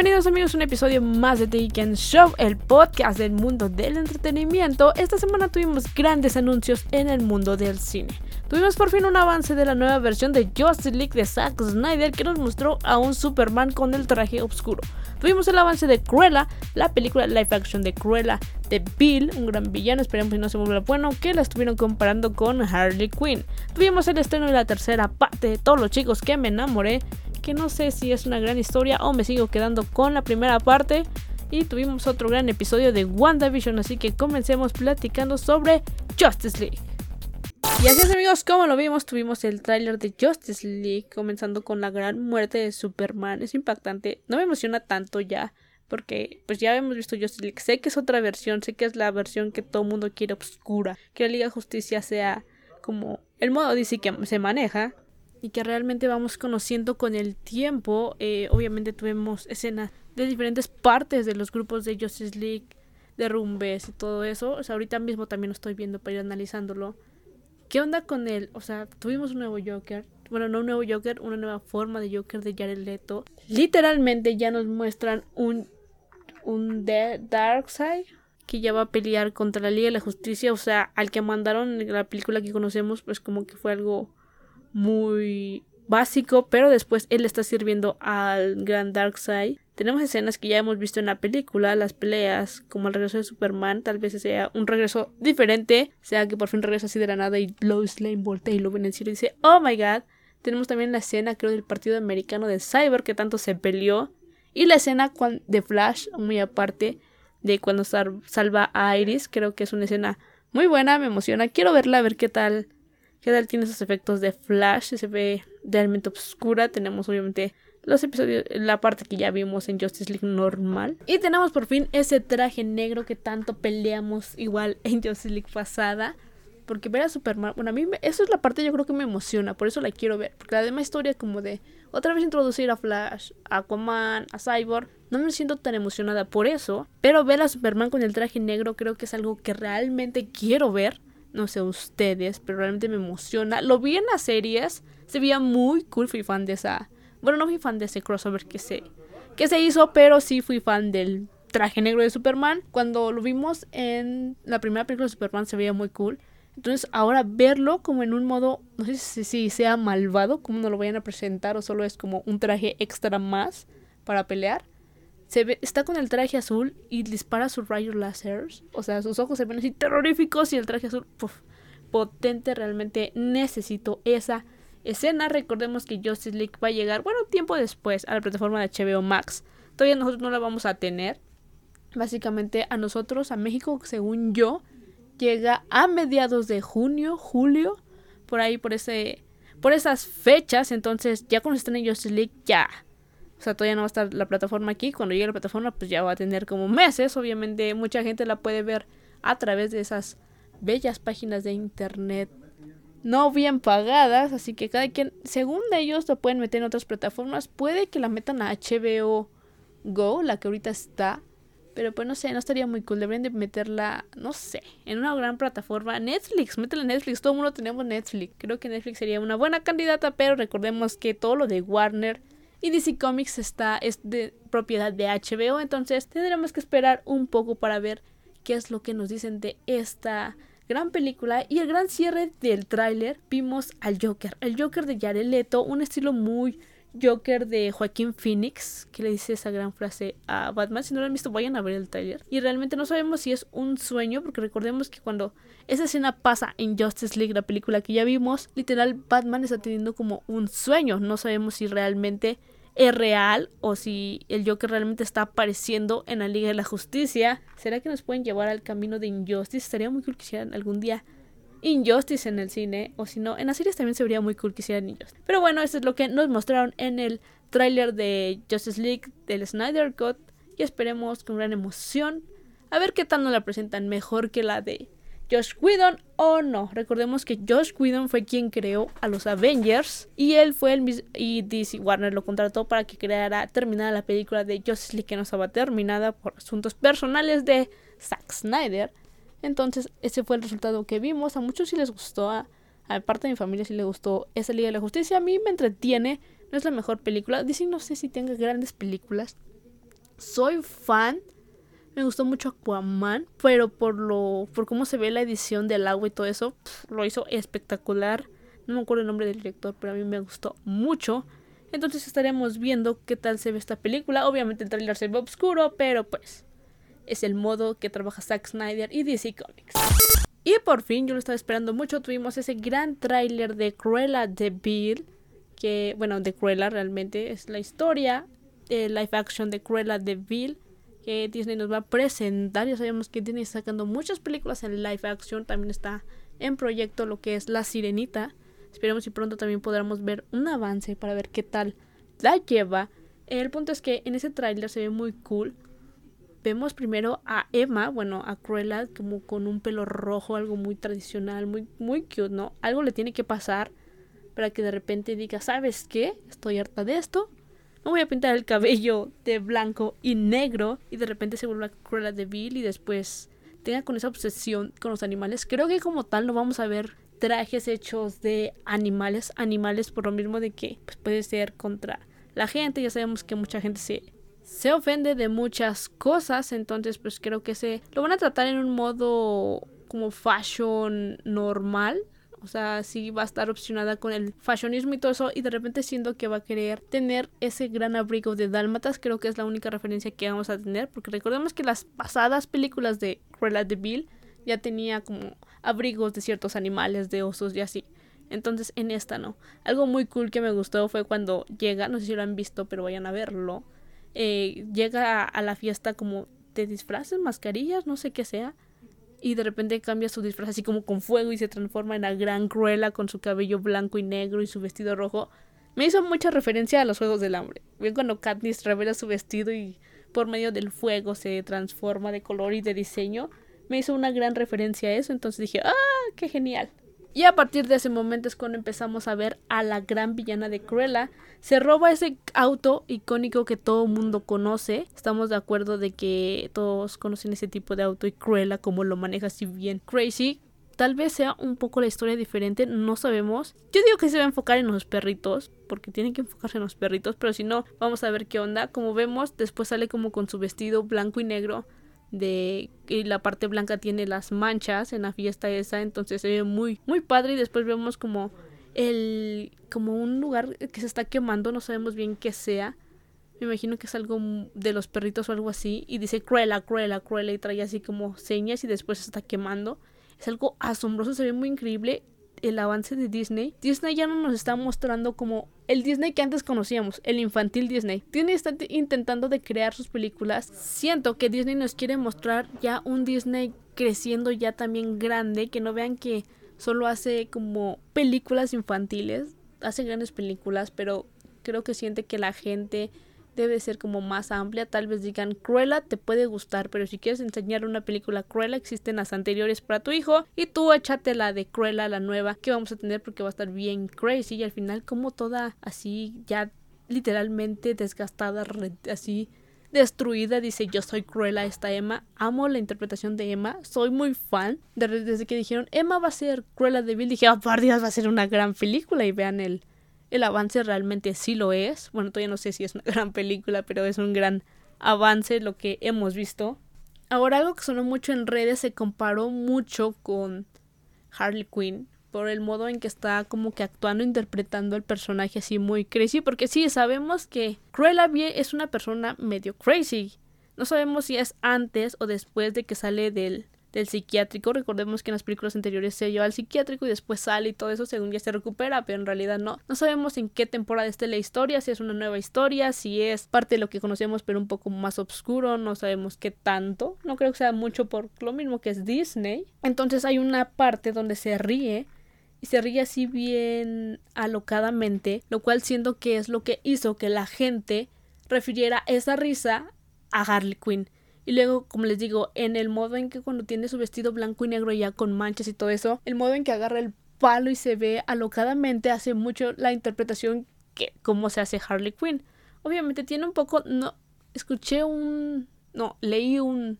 Bienvenidos amigos a un episodio más de The Weekend Show, el podcast del mundo del entretenimiento. Esta semana tuvimos grandes anuncios en el mundo del cine. Tuvimos por fin un avance de la nueva versión de Justice League de Zack Snyder que nos mostró a un Superman con el traje oscuro. Tuvimos el avance de Cruella, la película live action de Cruella de Bill, un gran villano, esperemos que no se vuelva bueno, que la estuvieron comparando con Harley Quinn. Tuvimos el estreno de la tercera parte de todos los chicos que me enamoré, que no sé si es una gran historia o me sigo quedando con la primera parte. Y tuvimos otro gran episodio de WandaVision, así que comencemos platicando sobre Justice League. Y así es amigos, como lo vimos, tuvimos el tráiler de Justice League, comenzando con la gran muerte de Superman. Es impactante, no me emociona tanto ya, porque pues ya hemos visto Justice League. Sé que es otra versión, sé que es la versión que todo el mundo quiere oscura, que la Liga de Justicia sea como el modo DC que se maneja y que realmente vamos conociendo con el tiempo. Eh, obviamente tuvimos escenas de diferentes partes de los grupos de Justice League, de rumbes y todo eso. O sea, ahorita mismo también lo estoy viendo para ir analizándolo. ¿Qué onda con él? O sea, tuvimos un nuevo Joker. Bueno, no un nuevo Joker, una nueva forma de Joker de Jared Leto. Literalmente ya nos muestran un, un Darkseid que ya va a pelear contra la Liga de la Justicia. O sea, al que mandaron la película que conocemos, pues como que fue algo muy básico, pero después él está sirviendo al gran Darkseid. Tenemos escenas que ya hemos visto en la película, las peleas, como el regreso de Superman, tal vez sea un regreso diferente, sea que por fin regresa así de la nada y Lois Lane voltea y lo ven en y dice, oh my god. Tenemos también la escena, creo, del partido americano de Cyber que tanto se peleó. Y la escena de Flash, muy aparte, de cuando salva a Iris, creo que es una escena muy buena, me emociona. Quiero verla, a ver qué tal ¿Qué tal tiene esos efectos de flash? Se ve realmente oscura. Tenemos obviamente los episodios, la parte que ya vimos en Justice League normal. Y tenemos por fin ese traje negro que tanto peleamos igual en Justice League pasada. Porque ver a Superman, bueno, a mí eso es la parte yo creo que me emociona, por eso la quiero ver. Porque la demás historia como de otra vez introducir a Flash, a Aquaman, a Cyborg, no me siento tan emocionada por eso. Pero ver a Superman con el traje negro creo que es algo que realmente quiero ver. No sé ustedes, pero realmente me emociona. Lo vi en las series, se veía muy cool, fui fan de esa... Bueno, no fui fan de ese crossover que se, se hizo, pero sí fui fan del traje negro de Superman. Cuando lo vimos en la primera película de Superman se veía muy cool. Entonces ahora verlo como en un modo, no sé si, si sea malvado, como no lo vayan a presentar o solo es como un traje extra más para pelear se ve, está con el traje azul y dispara sus rayos láser. O sea, sus ojos se ven así terroríficos y el traje azul, potente. Realmente necesito esa escena. Recordemos que Justice League va a llegar, bueno, tiempo después a la plataforma de HBO Max. Todavía nosotros no la vamos a tener. Básicamente a nosotros, a México, según yo, llega a mediados de junio, julio, por ahí, por ese, por esas fechas. Entonces, ya cuando estén en Justice League, ya o sea, todavía no va a estar la plataforma aquí. Cuando llegue la plataforma, pues ya va a tener como meses. Obviamente, mucha gente la puede ver a través de esas bellas páginas de internet no bien pagadas. Así que cada quien, según ellos, lo pueden meter en otras plataformas. Puede que la metan a HBO Go, la que ahorita está. Pero pues no sé, no estaría muy cool. Deberían de meterla, no sé, en una gran plataforma. Netflix, métela en Netflix. Todo el mundo tenemos Netflix. Creo que Netflix sería una buena candidata, pero recordemos que todo lo de Warner y DC Comics está, es de propiedad de HBO, entonces tendremos que esperar un poco para ver qué es lo que nos dicen de esta gran película y el gran cierre del tráiler vimos al Joker, el Joker de Jared Leto, un estilo muy Joker de Joaquín Phoenix, que le dice esa gran frase a Batman. Si no lo han visto, vayan a ver el tráiler. Y realmente no sabemos si es un sueño, porque recordemos que cuando esa escena pasa en Justice League, la película que ya vimos, literal Batman está teniendo como un sueño. No sabemos si realmente es real o si el Joker realmente está apareciendo en la Liga de la Justicia. ¿Será que nos pueden llevar al camino de Injustice? Estaría muy cool que hicieran algún día Injustice en el cine. O si no, en las series también se vería muy cool que hicieran Injustice. Pero bueno, esto es lo que nos mostraron en el tráiler de Justice League del Snyder Cut. Y esperemos con gran emoción a ver qué tal nos la presentan mejor que la de Josh Whedon o no. Recordemos que Josh Whedon fue quien creó a los Avengers y él fue el mismo y DC Warner lo contrató para que creara terminada la película de Justice League que no estaba terminada por asuntos personales de Zack Snyder. Entonces, ese fue el resultado que vimos. A muchos sí les gustó, a, parte de mi familia sí le gustó esa Liga de la Justicia. A mí me entretiene, no es la mejor película. DC no sé si tenga grandes películas. soy fan. Me gustó mucho Aquaman, pero por lo por cómo se ve la edición del agua y todo eso, lo hizo espectacular. No me acuerdo el nombre del director, pero a mí me gustó mucho. Entonces estaremos viendo qué tal se ve esta película. Obviamente el trailer se ve oscuro, pero pues es el modo que trabaja Zack Snyder y DC Comics. Y por fin, yo lo estaba esperando mucho, tuvimos ese gran tráiler de Cruella de Bill, que, bueno, de Cruella realmente es la historia de live action de Cruella de Bill, Disney nos va a presentar. Ya sabemos que Disney está sacando muchas películas en live action, también está en proyecto lo que es La Sirenita. Esperemos si pronto también podamos ver un avance para ver qué tal la lleva. El punto es que en ese tráiler se ve muy cool vemos primero a Emma, bueno, a Cruella, como con un pelo rojo, algo muy tradicional, muy, muy cute, ¿no? Algo le tiene que pasar para que de repente diga, ¿sabes qué? Estoy harta de esto. Me voy a pintar el cabello de blanco y negro y de repente se vuelve a Cruella de Bill y después tenga con esa obsesión con los animales. Creo que como tal no vamos a ver trajes hechos de animales, animales por lo mismo de que pues, puede ser contra la gente. Ya sabemos que mucha gente se se ofende de muchas cosas, entonces pues creo que se lo van a tratar en un modo como fashion normal, o sea, sí va a estar opcionada con el fashionismo y todo eso. Y de repente siento que va a querer tener ese gran abrigo de dálmatas. Creo que es la única referencia que vamos a tener. Porque recordemos que las pasadas películas de Cruella de Bill ya tenía como abrigos de ciertos animales, de osos y así. Entonces en esta no. Algo muy cool que me gustó fue cuando llega, no sé si lo han visto, pero vayan a verlo eh, llega a, la fiesta como de disfraces, mascarillas, no sé qué sea. Y de repente cambia su disfraz así como con fuego y se transforma en la gran Cruella con su cabello blanco y negro y su vestido rojo. Me hizo mucha referencia a los Juegos del Hambre. Bien cuando Katniss revela su vestido y por medio del fuego se transforma de color y de diseño. Me hizo una gran referencia a eso, entonces dije, ¡ah, qué genial! Y a partir de ese momento es cuando empezamos a ver a la gran villana de Cruella. Se roba ese auto icónico que todo mundo conoce. Estamos de acuerdo de que todos conocen ese tipo de auto y Cruella como lo maneja así bien crazy. Tal vez sea un poco la historia diferente, no sabemos. Yo digo que se va a enfocar en los perritos, porque tienen que enfocarse en los perritos, pero si no, vamos a ver qué onda. Como vemos, después sale como con su vestido blanco y negro de y la parte blanca tiene las manchas en la fiesta esa, entonces se ve muy muy padre y después vemos como el como un lugar que se está quemando, no sabemos bien qué sea. Me imagino que es algo de los perritos o algo así y dice Cruella, Cruella, Cruella y trae así como señas y después se está quemando. Es algo asombroso, se ve muy increíble el avance de Disney, Disney ya no nos está mostrando como el Disney que antes conocíamos, el infantil Disney. Disney está intentando de crear sus películas. Siento que Disney nos quiere mostrar ya un Disney creciendo ya también grande, que no vean que solo hace como películas infantiles, hace grandes películas, pero creo que siente que la gente debe ser como más amplia. Tal vez digan, Cruella te puede gustar, pero si quieres enseñar una película Cruella, existen las anteriores para tu hijo. Y tú échate la de Cruella, la nueva, que vamos a tener porque va a estar bien crazy. Y al final, como toda así, ya literalmente desgastada, así destruida, dice yo soy Cruella esta Emma, amo la interpretación de Emma, soy muy fan, desde que dijeron Emma va a ser Cruella de Bill, dije, oh por Dios, va a ser una gran película y vean el, el avance realmente sí lo es. Bueno, todavía no sé si es una gran película, pero es un gran avance lo que hemos visto. Ahora algo que sonó mucho en redes se comparó mucho con Harley Quinn por el modo en que está como que actuando, interpretando el personaje así muy crazy, porque sí, sabemos que Cruella Vie es una persona medio crazy. No sabemos si es antes o después de que sale del del psiquiátrico. Recordemos que en las películas anteriores se lleva al psiquiátrico y después sale y todo eso según ya se recupera, pero en realidad no. No sabemos en qué temporada esté la historia, si es una nueva historia, si es parte de lo que conocemos pero un poco más oscuro, no sabemos qué tanto. No creo que sea mucho por lo mismo que es Disney. Entonces hay una parte donde se ríe y se ríe así bien alocadamente, lo cual siento que es lo que hizo que la gente refiriera esa risa a Harley Quinn. Y luego, como les digo, en el modo en que cuando tiene su vestido blanco y negro ya con manchas y todo eso, el modo en que agarra el palo y se ve alocadamente hace mucho la interpretación que cómo se hace Harley Quinn. Obviamente tiene un poco no escuché un no, leí un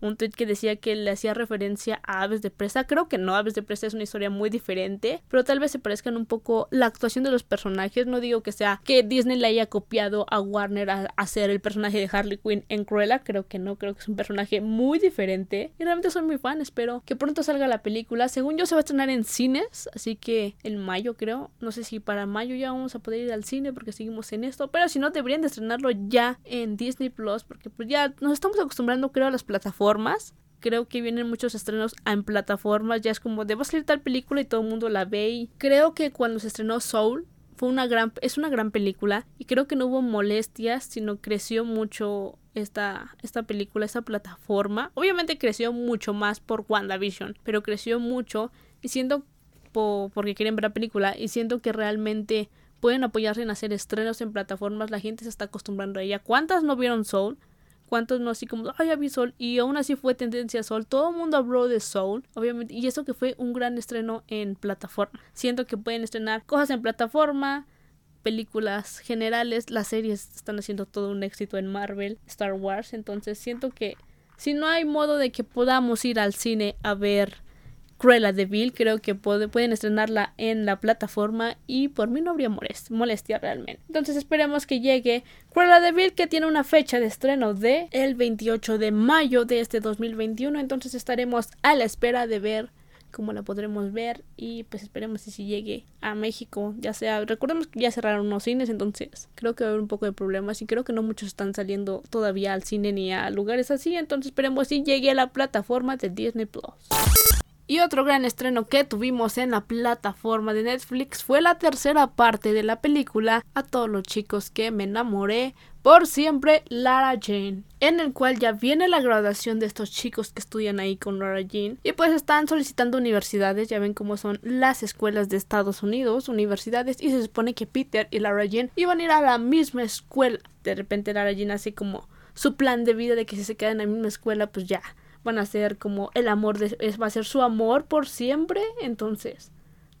un tweet que decía que le hacía referencia a Aves de Presa. Creo que no, Aves de Presa es una historia muy diferente, pero tal vez se parezcan un poco la actuación de los personajes. No digo que sea que Disney le haya copiado a Warner a hacer el personaje de Harley Quinn en Cruella, creo que no, creo que es un personaje muy diferente y realmente soy muy fan, espero que pronto salga la película. Según yo se va a estrenar en cines, así que en mayo creo, no sé si para mayo ya vamos a poder ir al cine porque seguimos en esto, pero si no deberían de estrenarlo ya en Disney Plus porque pues ya nos estamos acostumbrando creo a las plataformas creo que vienen muchos estrenos en plataformas. Ya es como, debo salir tal película y todo el mundo la ve. Y creo que cuando se estrenó Soul, fue una gran, es una gran película. Y creo que no hubo molestias, sino creció mucho esta, esta película, esta plataforma. Obviamente creció mucho más por WandaVision, pero creció mucho. Y siento, porque quieren ver la película, y siento que realmente pueden apoyarse en hacer estrenos en plataformas. La gente se está acostumbrando a ella. ¿Cuántas no vieron Soul? Cuántos no así como, ay, ya vi Soul, y aún así fue tendencia Soul, todo el mundo habló de Soul, obviamente, y eso que fue un gran estreno en plataforma. Siento que pueden estrenar cosas en plataforma, películas generales, las series están haciendo todo un éxito en Marvel, Star Wars, entonces siento que si no hay modo de que podamos ir al cine a ver Cruella de Vil, creo que pueden estrenarla en la plataforma y por mí no habría molestia realmente. Entonces esperemos que llegue Cruella de Vil que tiene una fecha de estreno de el 28 de mayo de este 2021, entonces estaremos a la espera de ver cómo la podremos ver y pues esperemos que si llegue a México, ya sea, recordemos que ya cerraron unos cines, entonces creo que va a haber un poco de problemas y creo que no muchos están saliendo todavía al cine ni a lugares así, entonces esperemos si llegue a la plataforma de Disney Plus. Y otro gran estreno que tuvimos en la plataforma de Netflix fue la tercera parte de la película A todos los chicos que me enamoré por siempre Lara Jane, en el cual ya viene la graduación de estos chicos que estudian ahí con Lara Jane y pues están solicitando universidades, ya ven cómo son las escuelas de Estados Unidos, universidades y se supone que Peter y Lara Jane iban a ir a la misma escuela. De repente Lara Jane hace como su plan de vida de que si se quedan en la misma escuela pues ya van a ser como el amor de, es, va a ser su amor por siempre entonces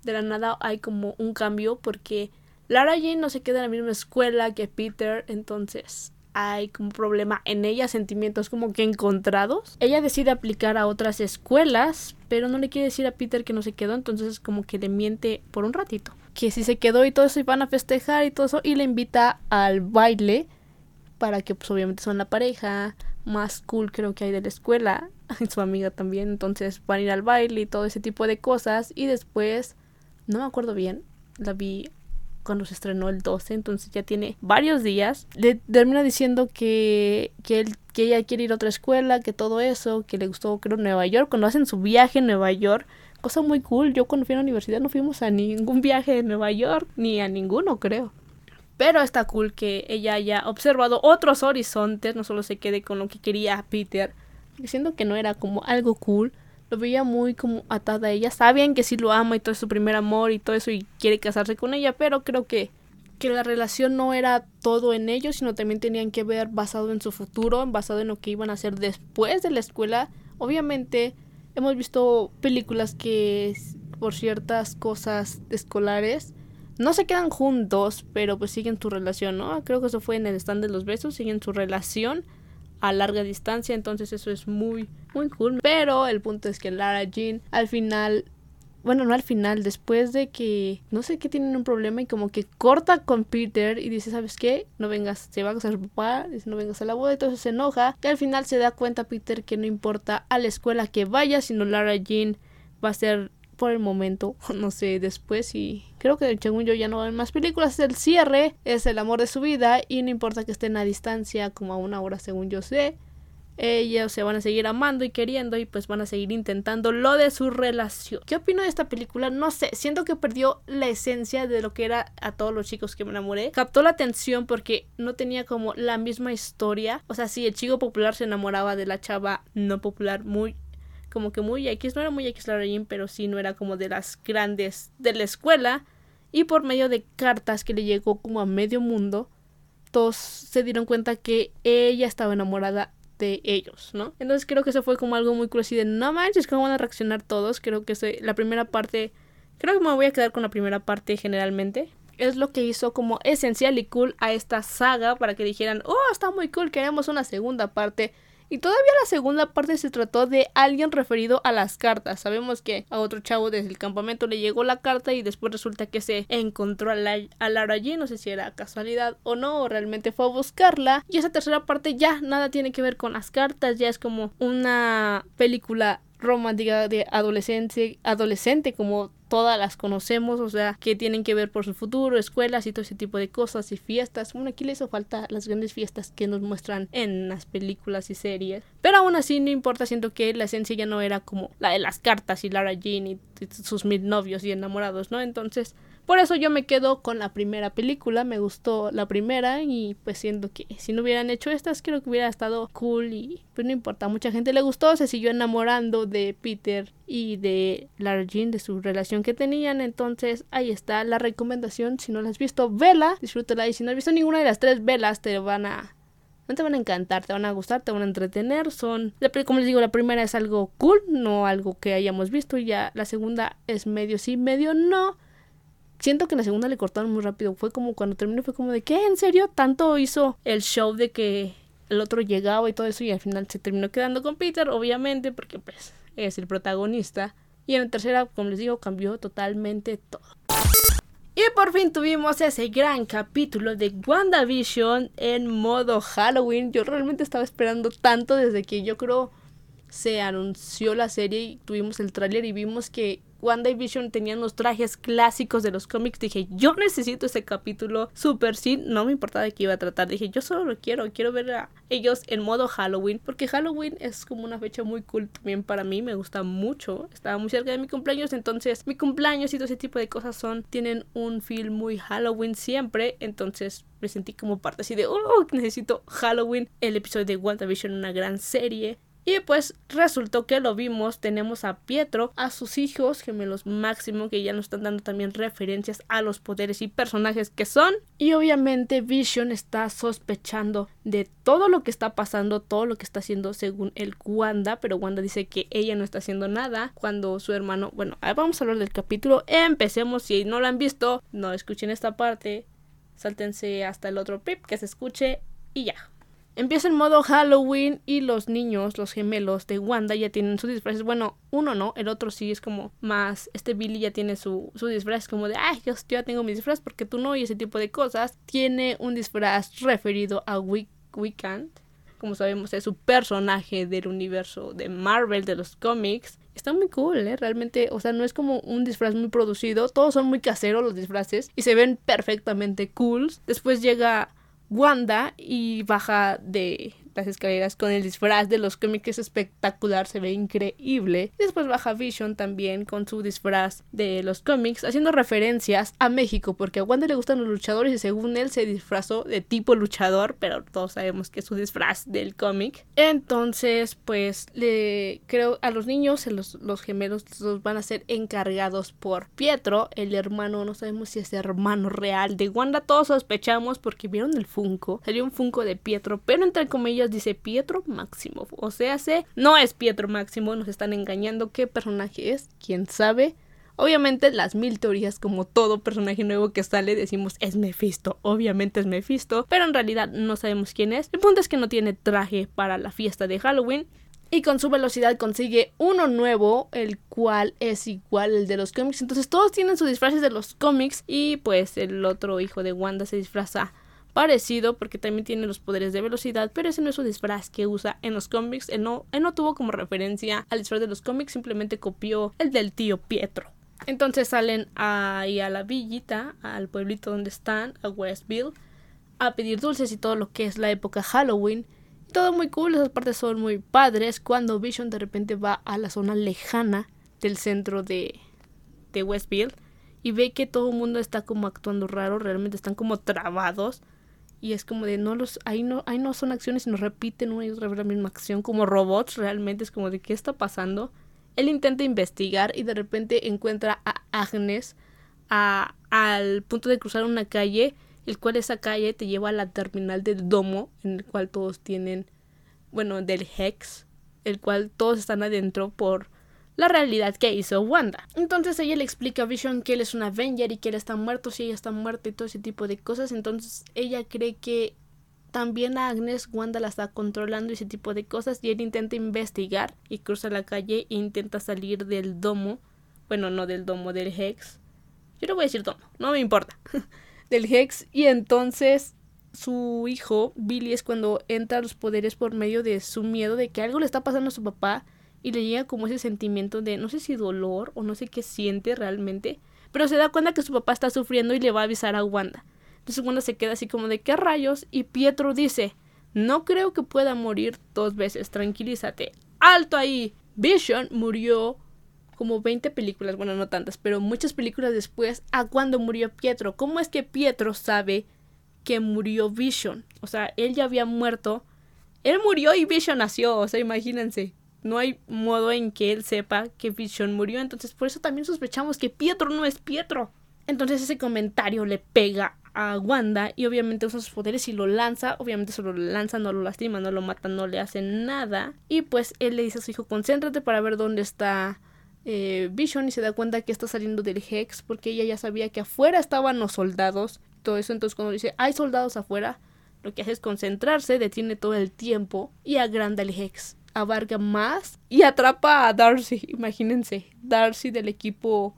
de la nada hay como un cambio porque Lara Jane no se queda en la misma escuela que Peter entonces hay como problema en ella, sentimientos como que encontrados. Ella decide aplicar a otras escuelas, pero no le quiere decir a Peter que no se quedó, entonces como que le miente por un ratito. Que si se quedó y todo eso y van a festejar y todo eso, y le invita al baile para que pues obviamente son la pareja más cool creo que hay de la escuela su amiga también, entonces van a ir al baile y todo ese tipo de cosas y después, no me acuerdo bien, la vi cuando se estrenó el 12, entonces ya tiene varios días, le termina diciendo que, que, que ella quiere ir a otra escuela, que todo eso, que le gustó creo Nueva York, cuando hacen su viaje en Nueva York, cosa muy cool, yo cuando fui a la universidad no fuimos a ningún viaje de Nueva York, ni a ninguno creo. Pero está cool que ella haya observado otros horizontes, no solo se quede con lo que quería Peter, diciendo que no era como algo cool, lo veía muy como atada a ella. Sabían que sí lo ama y todo es su primer amor y todo eso y quiere casarse con ella, pero creo que, que la relación no era todo en ellos, sino también tenían que ver basado en su futuro, basado en lo que iban a hacer después de la escuela. Obviamente hemos visto películas que por ciertas cosas escolares no se quedan juntos, pero pues siguen su relación, ¿no? Creo que eso fue en el stand de los besos, siguen su relación a larga distancia, entonces eso es muy, muy cool. Pero el punto es que Lara Jean al final bueno, no al final, después de que no sé qué tienen un problema y como que corta con Peter y dice, ¿sabes qué? No vengas, se va a casar papá, dice, no vengas a la boda, entonces se enoja y al final se da cuenta Peter que no importa a la escuela que vaya, sino Lara Jean va a ser por el momento, no sé, después y creo que según yo ya no hay más películas, el cierre es el amor de su vida y no importa que estén a distancia como a una hora según yo sé, ellos se van a seguir amando y queriendo y pues van a seguir intentando lo de su relación. ¿Qué opino de esta película? No sé, siento que perdió la esencia de lo que era a todos los chicos que me enamoré. Captó la atención porque no tenía como la misma historia. O sea, sí, el chico popular se enamoraba de la chava no popular muy como que muy X, no era muy X la Jean, pero sí no era como de las grandes de la escuela. Y por medio de cartas que le llegó como a medio mundo, todos se dieron cuenta que ella estaba enamorada de ellos, ¿no? Entonces creo que eso fue como algo muy curioso y de no manches, ¿cómo van a reaccionar todos? Creo que la primera parte, creo que me voy a quedar con la primera parte generalmente. Es lo que hizo como esencial y cool a esta saga para que dijeran, oh, está muy cool, queremos una segunda parte Y todavía la segunda parte se trató de alguien referido a las cartas. Sabemos que a otro chavo desde el campamento le llegó la carta y después resulta que se encontró a, la, a allí. No sé si era casualidad o no, o realmente fue a buscarla. Y esa tercera parte ya nada tiene que ver con las cartas, ya es como una película romántica de adolescente, adolescente como todas las conocemos, o sea, que tienen que ver por su futuro, escuelas y todo ese tipo de cosas y fiestas. Bueno, aquí le hizo falta las grandes fiestas que nos muestran en las películas y series. Pero aún así no importa, siento que la esencia ya no era como la de las cartas y Lara Jean y sus mil novios y enamorados, ¿no? Entonces, por eso yo me quedo con la primera película, me gustó la primera y pues siento que si no hubieran hecho estas creo que hubiera estado cool y pues no importa, mucha gente le gustó, se siguió enamorando de Peter y de Lara Jean, de su relación que tenían, entonces ahí está la recomendación, si no la has visto, vela, disfrútala y si no has visto ninguna de las tres velas te van a no te van a encantar, te van a gustar, te van a entretener. Son, como les digo, la primera es algo cool, no algo que hayamos visto. Ya la segunda es medio sí, medio no siento que en la segunda le cortaron muy rápido. Fue como cuando terminó, fue como de ¿qué? ¿En serio? Tanto hizo el show de que el otro llegaba y todo eso y al final se terminó quedando con Peter, obviamente, porque pues es el protagonista. Y en la tercera, como les digo, cambió totalmente todo. Y por fin tuvimos ese gran capítulo de WandaVision en modo Halloween. Yo realmente estaba esperando tanto desde que yo creo se anunció la serie y tuvimos el tráiler y vimos que WandaVision tenían los trajes clásicos de los cómics, dije, yo necesito ese capítulo super sí, no me importaba de qué iba a tratar, dije, yo solo lo quiero, quiero ver a ellos en modo Halloween, porque Halloween es como una fecha muy cool también para mí, me gusta mucho, estaba muy cerca de mi cumpleaños, entonces mi cumpleaños y todo ese tipo de cosas son, tienen un feel muy Halloween siempre, entonces me sentí como parte así de, oh, necesito Halloween, el episodio de WandaVision, una gran serie, y pues resultó que lo vimos, tenemos a Pietro, a sus hijos gemelos máximo, que ya nos están dando también referencias a los poderes y personajes que son. Y obviamente Vision está sospechando de todo lo que está pasando, todo lo que está haciendo según el Wanda, pero Wanda dice que ella no está haciendo nada cuando su hermano, bueno, vamos a hablar del capítulo, empecemos, si no lo han visto, no escuchen esta parte, sáltense hasta el otro pip que se escuche y ya. Empieza el modo Halloween y los niños, los gemelos de Wanda ya tienen sus disfraces. Bueno, uno no, el otro sí es como más. Este Billy ya tiene su, su disfraz, como de, ay, yo, ya tengo mi disfraz porque tú no, y ese tipo de cosas. Tiene un disfraz referido a Wiccan. Como sabemos, es su personaje del universo de Marvel, de los cómics. Está muy cool, ¿eh? Realmente, o sea, no es como un disfraz muy producido. Todos son muy caseros los disfraces y se ven perfectamente cool. Después llega Wanda y baja de las escaleras con el disfraz de los cómics es espectacular, se ve increíble. Después baja Vision también con su disfraz de los cómics, haciendo referencias a México, porque a Wanda le gustan los luchadores y según él se disfrazó de tipo luchador, pero todos sabemos que es su disfraz del cómic. Entonces, pues le creo a los niños, los, los gemelos, los van a ser encargados por Pietro, el hermano, no sabemos si es hermano real de Wanda, todos sospechamos porque vieron el Funko, salió un Funko de Pietro, pero entre comillas dice Pietro Máximo. O sea, se, no es Pietro Máximo, nos están engañando. ¿Qué personaje es? ¿Quién sabe? Obviamente las mil teorías como todo personaje nuevo que sale decimos es Mephisto, obviamente es Mephisto, pero en realidad no sabemos quién es. El punto es que no tiene traje para la fiesta de Halloween y con su velocidad consigue uno nuevo, el cual es igual al de los cómics. Entonces todos tienen sus disfraces de los cómics y pues el otro hijo de Wanda se disfraza parecido porque también tiene los poderes de velocidad, pero ese no es su disfraz que usa en los cómics. Él no, él no tuvo como referencia al disfraz de los cómics, simplemente copió el del tío Pietro. Entonces salen ahí a la villita, al pueblito donde están, a Westville, a pedir dulces y todo lo que es la época Halloween. Todo muy cool, esas partes son muy padres. Cuando Vision de repente va a la zona lejana del centro de, de Westville y ve que todo el mundo está como actuando raro, realmente están como trabados y es como de no los ahí no ahí no son acciones sino repiten una y otra vez la misma acción como robots realmente es como de qué está pasando él intenta investigar y de repente encuentra a Agnes a, al punto de cruzar una calle el cual esa calle te lleva a la terminal del domo en el cual todos tienen bueno del hex el cual todos están adentro por la realidad que hizo Wanda. Entonces ella le explica a Vision que él es un Avenger y que él está muerto si ella está muerta y todo ese tipo de cosas. Entonces ella cree que también a Agnes Wanda la está controlando ese tipo de cosas y él intenta investigar y cruza la calle e intenta salir del domo, bueno, no del domo, del Hex. Yo no voy a decir domo, no me importa. del Hex y entonces su hijo Billy es cuando entra a los poderes por medio de su miedo de que algo le está pasando a su papá y le llega como ese sentimiento de no sé si dolor o no sé qué siente realmente, pero se da cuenta que su papá está sufriendo y le va a avisar a Wanda. Entonces Wanda se queda así como de qué rayos y Pietro dice, no creo que pueda morir dos veces, tranquilízate. Alto ahí. Vision murió como 20 películas, bueno, no tantas, pero muchas películas después a cuando murió Pietro. ¿Cómo es que Pietro sabe que murió Vision? O sea, él ya había muerto. Él murió y Vision nació, o sea, imagínense. No hay modo en que él sepa que Vision murió, entonces por eso también sospechamos que Pietro no es Pietro. Entonces ese comentario le pega a Wanda y obviamente usa sus poderes y lo lanza. Obviamente solo lo lanza, no lo lastima, no lo mata, no le hace nada. Y pues él le dice a su hijo, concéntrate para ver dónde está eh, Vision y se da cuenta que está saliendo del Hex porque ella ya sabía que afuera estaban los soldados. Todo eso, entonces cuando dice, hay soldados afuera, lo que hace es concentrarse, detiene todo el tiempo y agranda el Hex. Abarca más y atrapa a Darcy. Imagínense, Darcy del equipo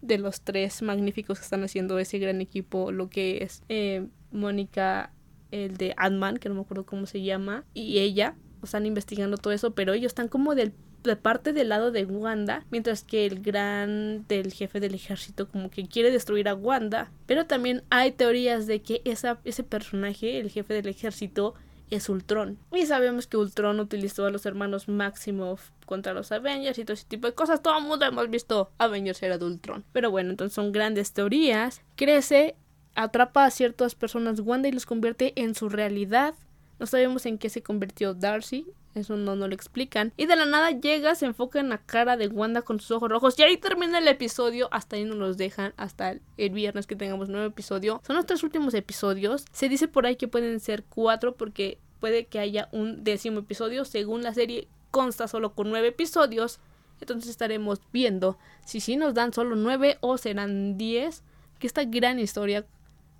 de los tres magníficos que están haciendo ese gran equipo, lo que es eh, Mónica, el de Ant-Man, que no me acuerdo cómo se llama, y ella, están investigando todo eso, pero ellos están como del, de parte del lado de Wanda, mientras que el gran del jefe del ejército como que quiere destruir a Wanda, pero también hay teorías de que ese personaje, el jefe del ejército, es Ultron. Y sabemos que Ultron utilizó a los hermanos Maximoff contra los Avengers y todo ese tipo de cosas. Todo el mundo hemos visto Avengers era de Ultron. Pero bueno, entonces son grandes teorías. Crece, atrapa a ciertas personas Wanda y los convierte en su realidad. No sabemos en qué se convirtió Darcy. Eso no nos lo explican. Y de la nada llega, se enfoca en la cara de Wanda con sus ojos rojos. Y ahí termina el episodio. Hasta ahí nos los dejan. Hasta el, viernes que tengamos nuevo episodio. Son los tres últimos episodios. Se dice por ahí que pueden ser cuatro. Porque puede que haya un décimo episodio. Según la serie consta solo con nueve episodios. Entonces estaremos viendo si sí nos dan solo nueve o serán diez. Que esta gran historia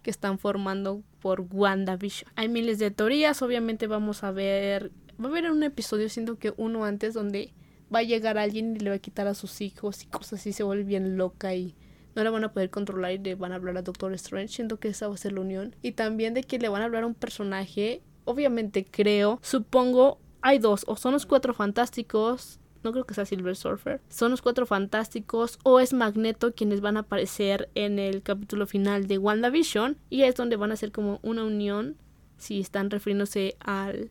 que están formando por WandaVision. Hay miles de teorías. Obviamente vamos a ver va a haber un episodio, siento que uno antes, donde va a llegar alguien y le va a quitar a sus hijos y cosas así, se vuelve bien loca y no la van a poder controlar y le van a hablar a Doctor Strange. Siento que esa va a ser la unión. Y también de que le van a hablar a un personaje, obviamente creo, supongo, hay dos, o son los cuatro fantásticos. No creo que sea Silver Surfer. Son los cuatro fantásticos o es Magneto quienes van a aparecer en el capítulo final de WandaVision. Y es donde van a ser como una unión. Si están refiriéndose al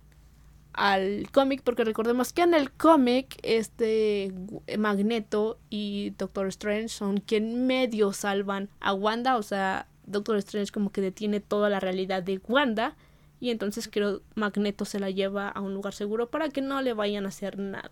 al cómic, porque recordemos que en el cómic este Magneto y Doctor Strange son quien medio salvan a Wanda, o sea, Doctor Strange como que detiene toda la realidad de Wanda y entonces creo Magneto se la lleva a un lugar seguro para que no le vayan a hacer nada.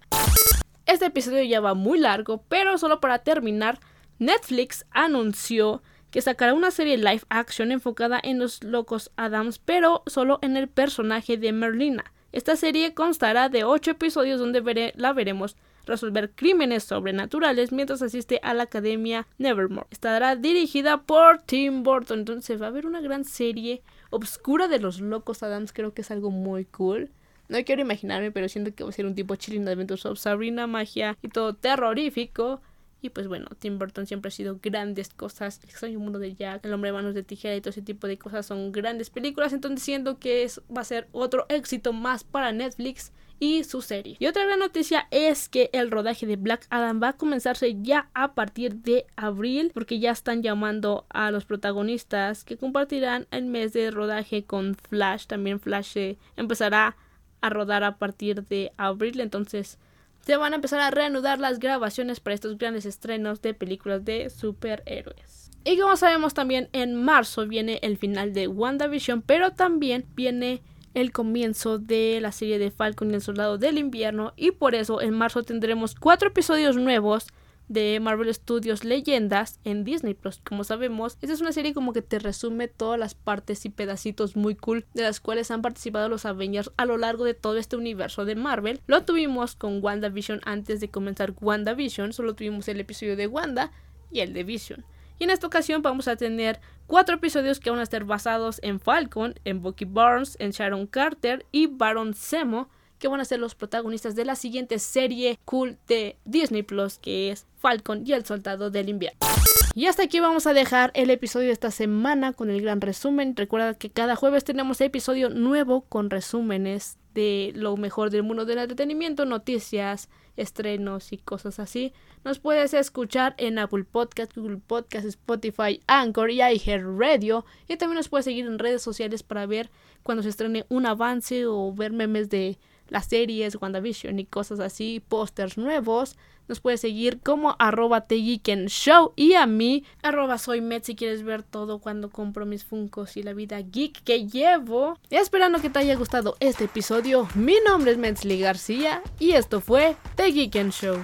Este episodio ya va muy largo, pero solo para terminar, Netflix anunció que sacará una serie live action enfocada en los locos Adams, pero solo en el personaje de Merlina. Esta serie constará de 8 episodios donde la veremos resolver crímenes sobrenaturales mientras asiste a la Academia Nevermore. Estará dirigida por Tim Burton, entonces va a haber una gran serie obscura de los locos Adams, creo que es algo muy cool. No quiero imaginarme, pero siento que va a ser un tipo Chilling Adventures of Sabrina, magia y todo terrorífico. Y pues bueno, Tim Burton siempre ha sido grandes cosas. El extraño mundo de Jack, El hombre de manos de tijera y todo ese tipo de cosas son grandes películas. Entonces siento que es, va a ser otro éxito más para Netflix y su serie. Y otra gran noticia es que el rodaje de Black Adam va a comenzarse ya a partir de abril, porque ya están llamando a los protagonistas que compartirán el mes de rodaje con Flash. También Flash empezará a rodar a partir de abril, entonces se van a empezar a reanudar las grabaciones para estos grandes estrenos de películas de superhéroes. Y como sabemos también en marzo viene el final de WandaVision, pero también viene el comienzo de la serie de Falcon y el Soldado del Invierno y por eso en marzo tendremos cuatro episodios nuevos de Marvel Studios Leyendas en Disney Plus. Como sabemos, esta es una serie como que te resume todas las partes y pedacitos muy cool de las cuales han participado los Avengers a lo largo de todo este universo de Marvel. Lo tuvimos con WandaVision antes de comenzar WandaVision, solo tuvimos el episodio de Wanda y el de Vision. Y en esta ocasión vamos a tener cuatro episodios que van a estar basados en Falcon, en Bucky Barnes, en Sharon Carter y Baron Zemo, que van a ser los protagonistas de la siguiente serie cool de Disney Plus, que es Falcon y el Soldado del Invierno. Y hasta aquí vamos a dejar el episodio de esta semana con el gran resumen. Recuerda que cada jueves tenemos episodio nuevo con resúmenes de lo mejor del mundo del entretenimiento, noticias, estrenos y cosas así. Nos puedes escuchar en Apple Podcast, Google Podcast, Spotify, Anchor y iHeartRadio. Y también nos puedes seguir en redes sociales para ver cuando se estrene un avance o ver memes de las series, WandaVision y cosas así, pósters nuevos. Nos puedes seguir como arroba Show y a mí arroba soy Met si quieres ver todo cuando compro mis funcos y la vida geek que llevo. Esperando que te haya gustado este episodio, mi nombre es Metzli García y esto fue The Geek Show.